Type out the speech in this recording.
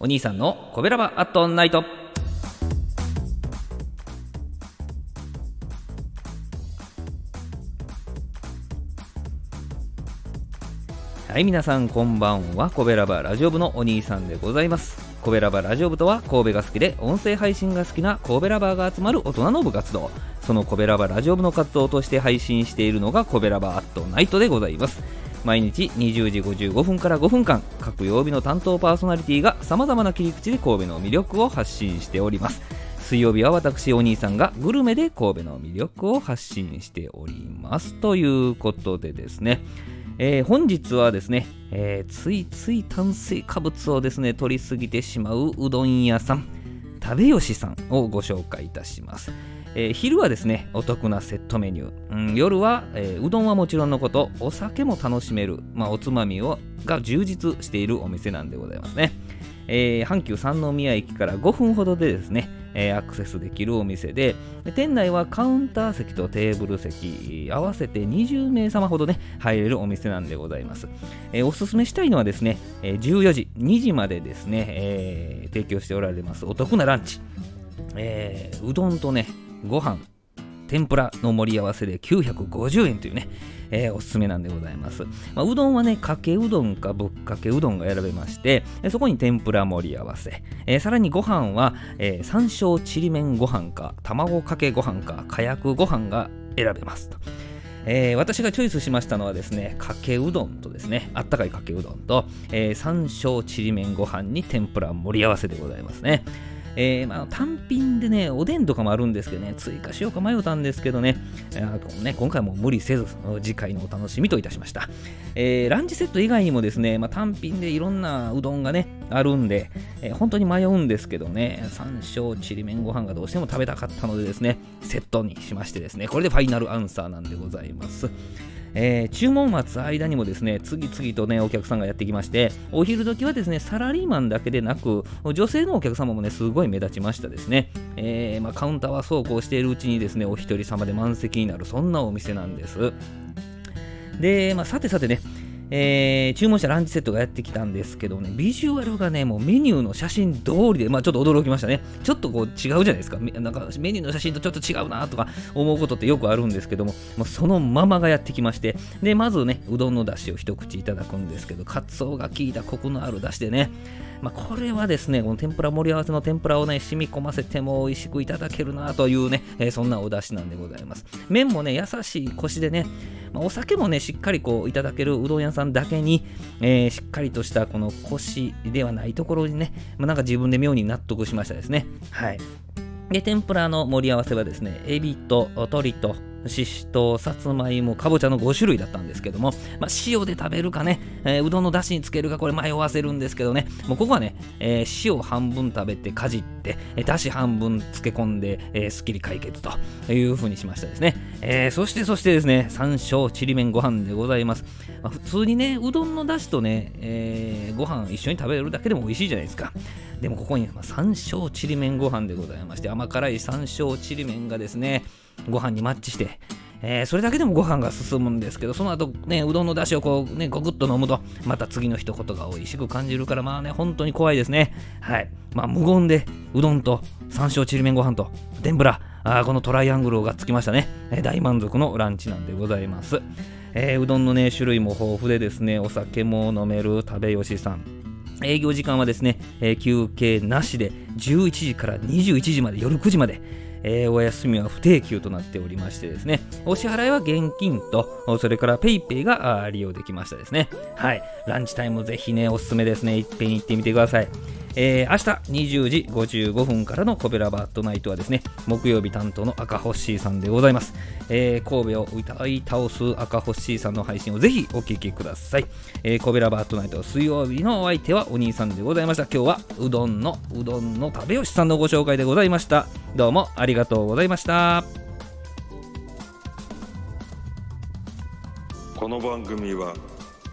お兄さんのコベラバアットナイト。はい皆さんこんばんは。コベラバラジオ部のお兄さんでございます。コベラバラジオ部とは神戸が好きで音声配信が好きな神戸ラバーが集まる大人の部活動。そのコベラバラジオ部の活動として配信しているのがコベラバアットナイトでございます。毎日20時55分から5分間各曜日の担当パーソナリティがさまざまな切り口で神戸の魅力を発信しております。水曜日は私お兄さんがグルメで神戸の魅力を発信しております。ということでですねえー、本日はですね、えー、ついつい炭水化物をですね取りすぎてしまううどん屋さん食べよしさんをご紹介いたします、えー、昼はですねお得なセットメニュー、うん、夜は、えうどんはもちろんのことお酒も楽しめる、まあ、おつまみをが充実しているお店なんでございますね。えー、阪急三宮駅から5分ほどでですね、アクセスできるお店で店内はカウンター席とテーブル席合わせて20名様ほどね入れるお店なんでございます、おすすめしたいのはですね、え14時2時までですね、え提供しておられますお得なランチ、えうどんとねご飯天ぷらの盛り合わせで950円というね、えー、おすすめなんでございます。まあ、うどんはね、かけうどんかぶっかけうどんが選べまして、そこに天ぷら盛り合わせ、えー、さらにご飯は、えー、山椒ちりめんご飯か、卵かけご飯か、かやくご飯が選べますと。えー、私がチョイスしましたのはですね、かけうどんとですね、あったかいかけうどんと、えー、山椒ちりめんご飯に天ぷら盛り合わせでございますね。えー、まあ、単品でね、おでんとかもあるんですけどね、追加しようか迷ったんですけどね、えー、ね今回も無理せず、次回のお楽しみといたしました。えー、ランチセット以外にもですね、まあ、単品でいろんなうどんがね、あるんで、えー、本当に迷うんですけどね、山椒ちりめんご飯がどうしても食べたかったのでですね、セットにしましてですね、これでファイナルアンサーなんでございます。えー、注文待つ間にもですね次々とねお客さんがやってきましてお昼時はですねサラリーマンだけでなく女性のお客様もねすごい目立ちましたですね、えー、まあ、カウンターはそうこうしているうちにですねお一人様で満席になるそんなお店なんです。で、まあ、さてさてねえー、注文したランチセットがやってきたんですけどね、ビジュアルがね、もうメニューの写真通りで、まあちょっと驚きましたね。ちょっとこう違うじゃないですか。なんかメニューの写真とちょっと違うなとか思うことってよくあるんですけども、もうそのままがやってきまして、で、まずね、うどんの出汁を一口いただくんですけど、かつおが効いたコクのある出汁でね、まあ、これはですね、この天ぷら盛り合わせの天ぷらをね、染み込ませても美味しくいただけるなというね、えー、そんなお出汁なんでございます。麺もね、優しいコシでね、まあ、お酒もね、しっかりこういただけるうどん屋さんだけに、えー、しっかりとしたこのコシではないところにね、まあ、なんか自分で妙に納得しましたですね。はい。で、天ぷらの盛り合わせはですね、エビと鶏とししとう、さつまいも、かぼちゃの5種類だったんですけども、まあ、塩で食べるかね、えー、うどんのだしにつけるか、これ迷わせるんですけどね、もうここはね、えー、塩半分食べてかじって、えー、だし半分漬け込んで、えー、すっきり解決というふうにしましたですね。えー、そしてそしてですね、山椒ちりめんご飯でございます。まあ、普通にね、うどんのだしとね、えー、ご飯一緒に食べるだけでも美味しいじゃないですか。でもここに、まあ、山椒ちりめんご飯でございまして、甘辛い山椒ちりめんがですね、ご飯にマッチして、えー、それだけでもご飯が進むんですけど、その後ね、うどんの出汁をこうね、ごくっと飲むと、また次の一言が美味しく感じるから、まあね、本当に怖いですね。はい。まあ、無言で、うどんと山椒ちりめんご飯と天ぷら、あこのトライアングルがつきましたね、え、大満足のランチなんでございます。え、うどんのね、種類も豊富でですね、お酒も飲める食べよしさん。営業時間はですね、え、休憩なしで11時から21時まで、夜9時まで、えー、お休みは不定休となっておりましてですね、お支払いは現金と、それから PayPay が利用できましたですね。はい。ランチタイムぜひね、おすすめですね。いっぺん行ってみてください。えー、明日20時55分からのコベラバットナイトはですね、木曜日担当の赤星さんでございます。えー、神戸を歌い倒す赤星さんの配信をぜひお聴きください。えー、コベラバットナイト水曜日のお相手はお兄さんでございました。今日はうどんのうどんの食べよしさんのご紹介でございました。どうもありがとうございました。この番組は